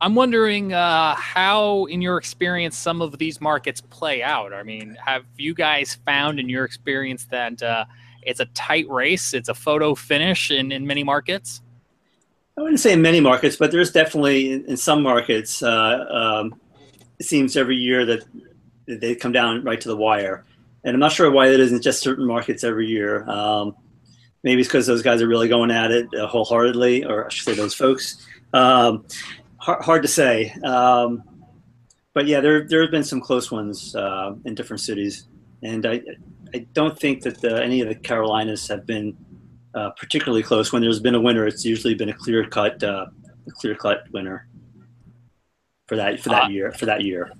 [SPEAKER 1] I'm wondering uh, how, in your experience, some of these markets play out. I mean, have you guys found in your experience that uh, it's a tight race, it's a photo finish in, in many markets?
[SPEAKER 5] I wouldn't say in many markets, but there's definitely in, in some markets. Uh, um, it seems every year that they come down right to the wire, and I'm not sure why that isn't just certain markets every year. Um, maybe it's because those guys are really going at it uh, wholeheartedly, or I should say those folks. Um, hard, hard to say, um, but yeah, there there have been some close ones uh, in different cities, and I I don't think that the, any of the Carolinas have been uh, particularly close. When there's been a winner, it's usually been a clear cut, uh, clear cut winner for that for that
[SPEAKER 1] Ah.
[SPEAKER 5] year for that year.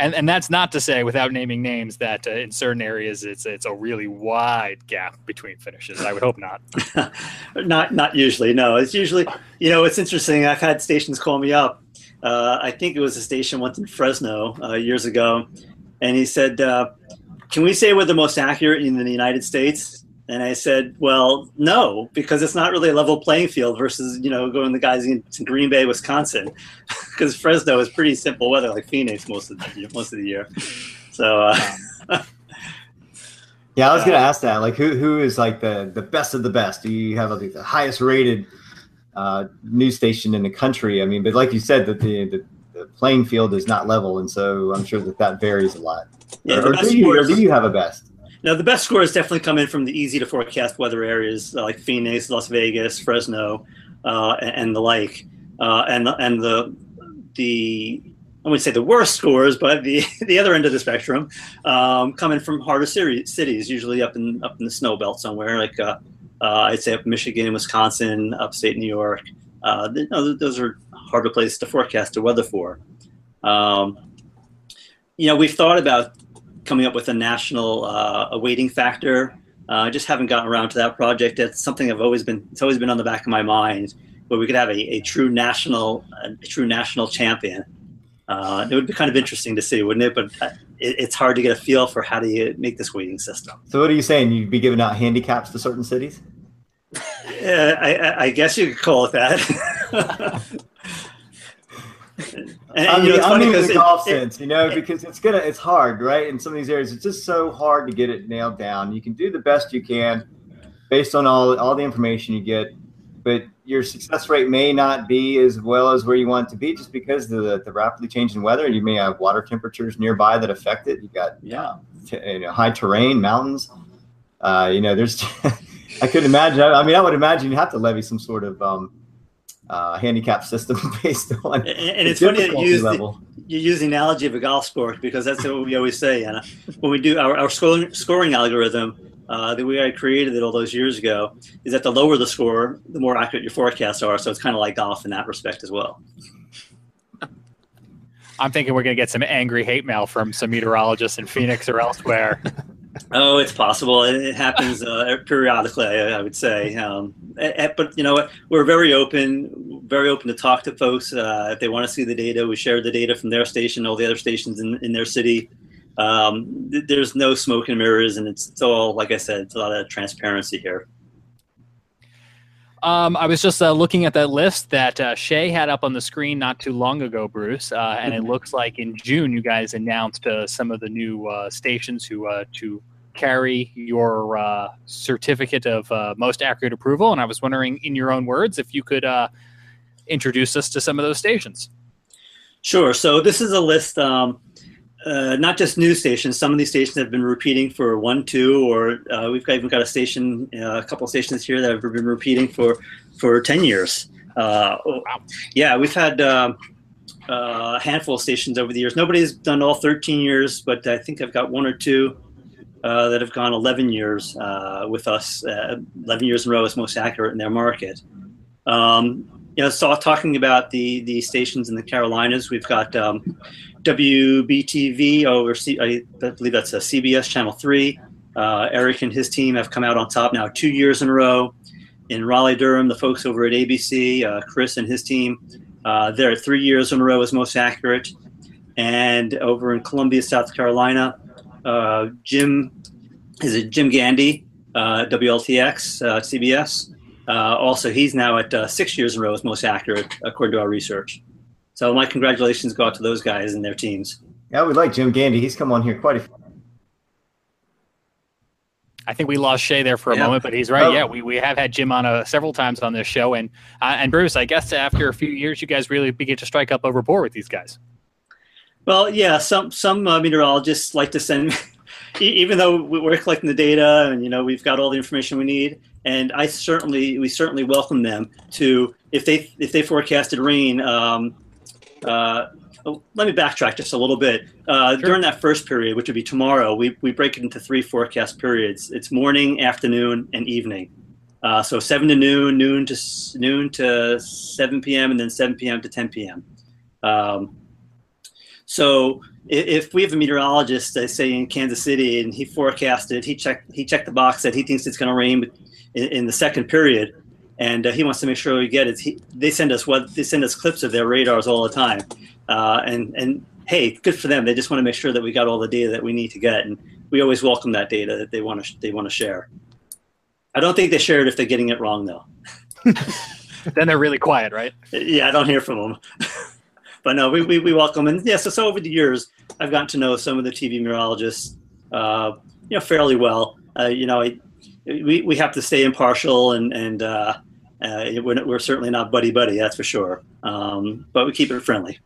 [SPEAKER 1] And and that's not to say, without naming names, that uh, in certain areas it's it's a really wide gap between finishes. I would hope not.
[SPEAKER 5] not not usually. No, it's usually you know it's interesting. I've had stations call me up. Uh, I think it was a station once in Fresno uh, years ago, and he said, uh, "Can we say we're the most accurate in the United States?" And I said, "Well, no, because it's not really a level playing field versus you know going the guys in Green Bay, Wisconsin, because Fresno is pretty simple weather like Phoenix most of the most of the year. So uh,
[SPEAKER 3] Yeah, I was
[SPEAKER 5] Uh,
[SPEAKER 3] gonna ask that. Like, who who is like the the best of the best? Do you have like the highest rated uh, news station in the country? I mean, but like you said, that the, the the playing field is not level, and so I'm sure that that varies a lot.
[SPEAKER 5] yeah,
[SPEAKER 3] or, or do you, or do you have a best?
[SPEAKER 5] Now, the best scores definitely come in from the easy to forecast weather areas uh, like Phoenix, Las Vegas, Fresno, uh, and, and the like. Uh, and and the the I wouldn't say the worst scores, but the the other end of the spectrum um, coming from harder city, cities, usually up in up in the snow belt somewhere, like uh, uh, I'd say up Michigan, Wisconsin, upstate New York. Uh, those are harder places to forecast the weather for. Um, you know, we've thought about coming up with a national uh, a weighting factor. Uh, I just haven't gotten around to that project. It's something I've always been. It's always been on the back of my mind, where we could have a, a true national, a true national champion. Uh, it would be kind of interesting to see, wouldn't it? But uh, it, it's hard to get a feel for how do you make this weighting system.
[SPEAKER 3] So, what are you saying? You'd be giving out handicaps to certain cities?
[SPEAKER 5] I, I- I guess you could call it that. and, and,
[SPEAKER 3] I
[SPEAKER 5] you
[SPEAKER 3] mean,
[SPEAKER 5] know, it's
[SPEAKER 3] I
[SPEAKER 5] funny because it-
[SPEAKER 3] golf
[SPEAKER 5] it-
[SPEAKER 3] sense, you know, because it's gonna, it's hard, right? In some of these areas, it's just so hard to get it nailed down. You can do the best you can based on all all the information you get, but your success rate may not be as well as where you want it to be, just because of the the rapidly changing weather. You may have water temperatures nearby that affect it. You got
[SPEAKER 5] Yeah.
[SPEAKER 3] t- you know, high terrain, mountains. Uh, you know, there's. I couldn't imagine. I mean, I would imagine you have to levy some sort of um, uh, handicap system based on
[SPEAKER 5] and, and it's funny that you
[SPEAKER 3] difficulty
[SPEAKER 5] use the,
[SPEAKER 3] level.
[SPEAKER 5] you use the analogy of a golf sport because that's what we always say. And when we do our, our scoring, scoring algorithm uh, that we had created it all those years ago, is that the lower the score, the more accurate your forecasts are. So it's kind of like golf in that respect as well.
[SPEAKER 1] I'm thinking we're going to get some angry hate mail from some meteorologists in Phoenix or elsewhere.
[SPEAKER 5] Oh, it's possible. It, happens uh, periodically, I, I would say. Um, eh, but you know what? We're very open, very open to talk to folks. Uh, if they want to see the data, we share the data from their station, all the other stations in, in their city. Um, th- there's no smoke and mirrors, and it's, it's all, like I said, it's a lot of transparency here.
[SPEAKER 1] Um, I was just uh, looking at that list that uh, Shay had up on the screen not too long ago, Bruce, uh, and it looks like in June you guys announced uh, some of the new uh, stations who uh, to carry your uh, certificate of uh, most accurate approval. And I was wondering, in your own words, if you could uh, introduce us to some of those stations.
[SPEAKER 5] Sure. So this is a list, um, uh, not just news stations. Some of these stations have been repeating for one, two, or uh, we've got, even got a station, uh, a couple of stations here that have been repeating for for ten years. Uh, oh, yeah, we've had um, uh, a handful of stations over the years. Nobody's done all 13 years, but I think I've got one or two uh, that have gone 11 years uh, with us. Uh, 11 years in a row is most accurate in their market. Um, you know, saw talking about the the stations in the Carolinas, we've got um, WBTV over, C- I believe that's a CBS Channel Three. Uh, Eric and his team have come out on top now two years in a row. In Raleigh, Durham, the folks over at ABC, uh, Chris and his team, uh, they're three years in a row as most accurate. And over in Columbia, South Carolina, uh, Jim, is it Jim Gandy, uh, WLTX, uh, CBS? Uh, also, he's now at uh, six years in a row as most accurate, according to our research. So, my congratulations go out to those guys and their teams.
[SPEAKER 3] Yeah, we like Jim Gandy. He's come on here quite a few.
[SPEAKER 1] I think we lost Shay there for a
[SPEAKER 5] Yeah.
[SPEAKER 1] moment, but he's right.
[SPEAKER 3] Oh.
[SPEAKER 1] Yeah, we, we have had Jim on uh, several times on this show, and uh, and Bruce, I guess after a few years, you guys really begin to strike up a rapport with these guys.
[SPEAKER 5] Well, yeah, some some uh, meteorologists like to send, even though we- we're collecting the data and you know we've got all the information we need, and I certainly we certainly welcome them to if they if they forecasted rain. Um, uh, oh, let me backtrack just a little bit. Uh,
[SPEAKER 1] Sure.
[SPEAKER 5] During that first period, which would be tomorrow, we we break it into three forecast periods. It's morning, afternoon, and evening. Uh, so seven to noon, noon to noon to seven p.m., and then seven p.m. to ten p.m. Um, so if we have a meteorologist, uh, say in Kansas City, and he forecasted, he checked he checked the box that he thinks it's going to rain in, in the second period, and uh, he wants to make sure we get it. He, they send us what they send us clips of their radars all the time, uh, and and hey, good for them. They just want to make sure that we got all the data that we need to get, and we always welcome that data that they want to they want to share. I don't think they share it if they're getting it wrong though.
[SPEAKER 1] then they're really quiet, right?
[SPEAKER 5] Yeah, I don't hear from them. but no, we, we, we welcome. And yeah, so, so over the years, I've gotten to know some of the TV meteorologists, uh, you know, fairly well. Uh, you know, I, we, we have to stay impartial and, and uh, uh, we're, we're certainly not buddy buddy, that's for sure. Um, but we keep it friendly.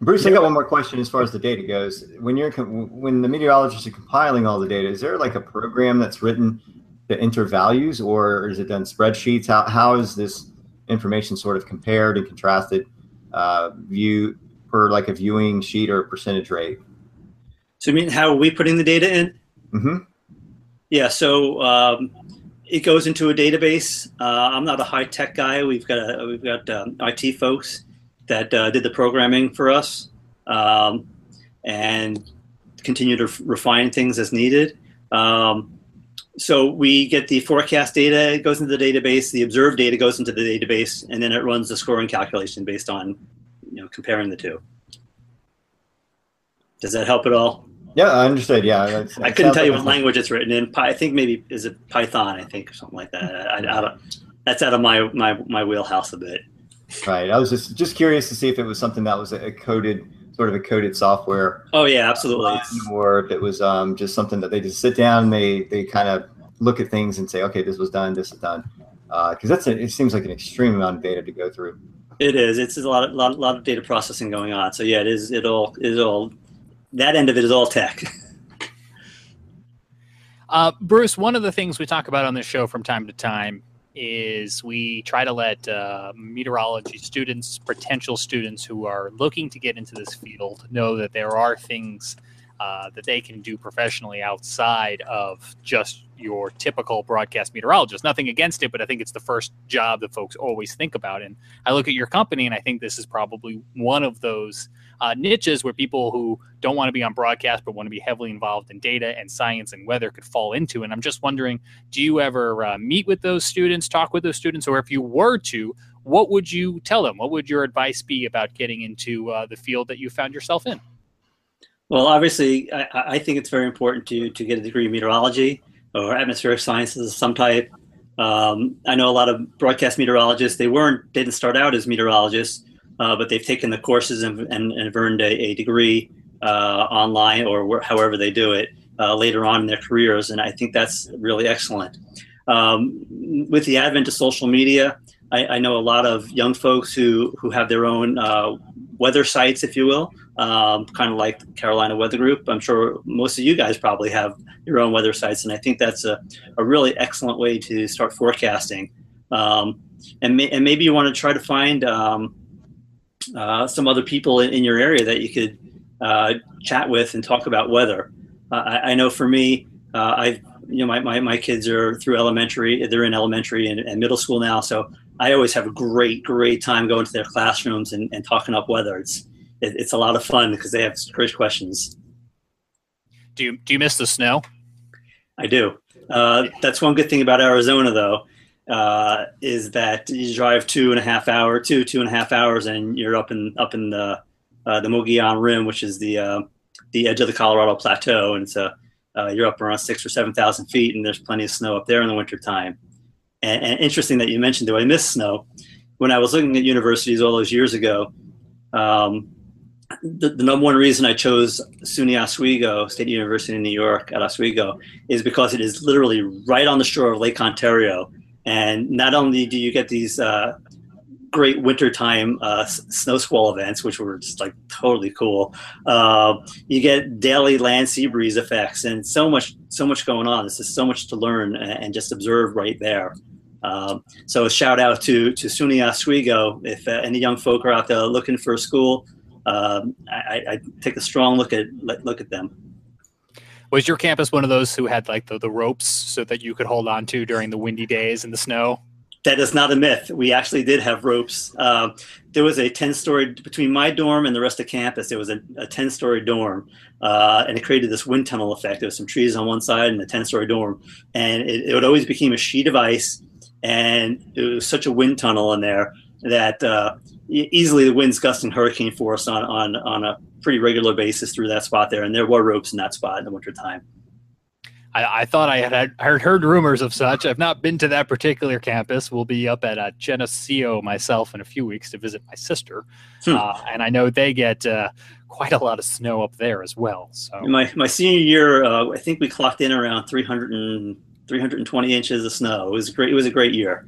[SPEAKER 3] Bruce, I got one more question as far as the data goes. When you're when the meteorologists are compiling all the data, is there like a program that's written to enter values, or is it done spreadsheets? How how is this information sort of compared and contrasted, uh, view per like a viewing sheet or percentage rate?
[SPEAKER 5] So, you mean how are we putting the data in?
[SPEAKER 3] Mm-hmm.
[SPEAKER 5] Yeah, so um, it goes into a database. Uh, I'm not a high tech guy. We've got a, we've got um, IT folks that uh, did the programming for us um, and continue to refine things as needed. Um, so we get the forecast data, it goes into the database. The observed data goes into the database, and then it runs the scoring calculation based on you know comparing the two. Does that help at all?
[SPEAKER 3] Yeah, I understood. Yeah, that's,
[SPEAKER 5] I couldn't tell you what language it's written in. I think maybe is it Python. I think or something like that. I, I, I don't, that's out of my, my my wheelhouse a bit.
[SPEAKER 3] Right. I was just just curious to see if it was something that was a coded sort of a coded software,
[SPEAKER 5] Oh yeah, absolutely. It's-
[SPEAKER 3] or if it was um, just something that they just sit down and they they kind of look at things and say, okay, this was done, this is done, because that's a, it seems like an extreme amount of data to go through.
[SPEAKER 5] It is. It's a lot of lot, lot of data processing going on. So yeah, it is. It all is all. That end of it is all tech.
[SPEAKER 1] Uh, Bruce, one of the things we talk about on this show from time to time is we try to let uh, meteorology students, potential students who are looking to get into this field, know that there are things uh, that they can do professionally outside of just your typical broadcast meteorologist. Nothing against it, but I think it's the first job that folks always think about. And I look at your company, and I think this is probably one of those uh, niches where people who don't want to be on broadcast but want to be heavily involved in data and science and weather could fall into. And I'm just wondering, do you ever uh, meet with those students, talk with those students, or if you were to, what would you tell them? What would your advice be about getting into uh, the field that you found yourself in?
[SPEAKER 5] Well, obviously, I, I think it's very important to to get a degree in meteorology or atmospheric sciences of some type. Um, I know a lot of broadcast meteorologists. They weren't didn't start out as meteorologists, uh, but they've taken the courses and, and, and earned a, a degree uh, online or wh- however they do it uh, later on in their careers, and I think that's really excellent. Um, with the advent of social media, I, I, know a lot of young folks who who have their own uh, weather sites, if you will, um, kind of like the Carolina Weather Group. I'm sure most of you guys probably have your own weather sites, and I think that's a, a really excellent way to start forecasting. Um, and, may, and maybe you want to try to find um, uh, some other people in, in, your area that you could uh, chat with and talk about weather. Uh, I, I, know for me, uh, I've you know my, my, my kids are through elementary, they're in elementary and, and middle school now, so I always have a great great time going to their classrooms and, and talking up weather. It's it, it's a lot of fun because they have great questions.
[SPEAKER 1] Do you do you miss the snow?
[SPEAKER 5] I do. Uh, that's one good thing about Arizona, though, uh, is that you drive two and a half hour, two two and a half hours, and you're up in up in the uh, the Mogollon Rim, which is the uh, the edge of the Colorado Plateau, and so uh, you're up around six or seven thousand feet, and there's plenty of snow up there in the wintertime. And, and interesting that you mentioned, do I miss snow? When I was looking at universities all those years ago, um, the, the, number one reason I chose SUNY Oswego, State University in New York at Oswego, is because it is literally right on the shore of Lake Ontario. And not only do you get these uh, great wintertime uh, snow squall events, which were just like totally cool, uh, you get daily land sea breeze effects and so much, so much going on. This is so much to learn and just observe right there. Um, so a shout out to to SUNY Oswego. If uh, any young folk are out there looking for a school, um, I, I, take a strong look at look at them.
[SPEAKER 1] Was your campus one of those who had like the, the ropes so that you could hold on to during the windy days and the snow?
[SPEAKER 5] That is not a myth. We actually did have ropes. Uh, there was a 10 story, between my dorm and the rest of campus, there was a, a 10 story dorm. Uh, and it created this wind tunnel effect. There was some trees on one side and a 10 story dorm. And it, it would always became a sheet of ice. And it was such a wind tunnel in there that uh, easily the winds gusting hurricane force on, on, on a pretty regular basis through that spot there. And there were ropes in that spot in the wintertime.
[SPEAKER 1] I, I thought I had heard, heard rumors of such. I've not been to that particular campus. We'll be up at uh, Geneseo myself in a few weeks to visit my sister, hmm. uh, and I know they get uh, quite a lot of snow up there as well. So
[SPEAKER 5] my my senior year, uh, I think we clocked in around 300 and 320 inches of snow. It was great. It was a great year.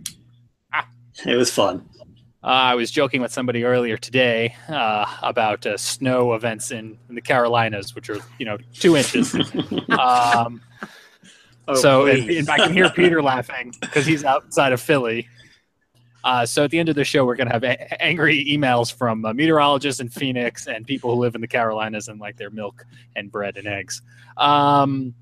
[SPEAKER 5] Ah. It was fun.
[SPEAKER 1] Uh, I was joking with somebody earlier today uh, about uh, snow events in, in, the Carolinas, which are you know two inches. um, oh, so if, if I can hear Peter laughing because he's outside of Philly. Uh, so at the end of the show, we're going to have a- angry emails from uh, meteorologists in Phoenix and people who live in the Carolinas and like their milk and bread and eggs. Um,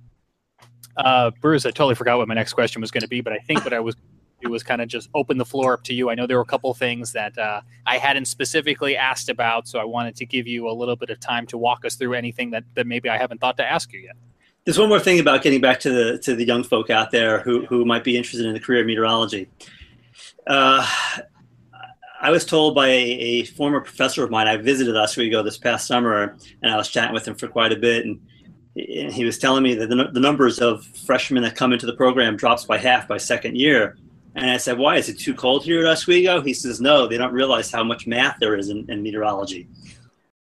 [SPEAKER 1] uh, Bruce, I totally forgot what my next question was going to be, but I think what I was it was kind of just open the floor up to you. I know there were a couple things that uh, I hadn't specifically asked about, so I wanted to give you a little bit of time to walk us through anything that, that maybe I haven't thought to ask you yet.
[SPEAKER 5] There's one more thing about getting back to the to the young folk out there who who might be interested in the career of meteorology. Uh, I was told by a, a, former professor of mine. I visited Oswego this past summer, and I was chatting with him for quite a bit, and and he was telling me that the, the, numbers of freshmen that come into the program drops by half by second year. And I said, why? Is it too cold here at Oswego? He says, no, they don't realize how much math there is in, in meteorology.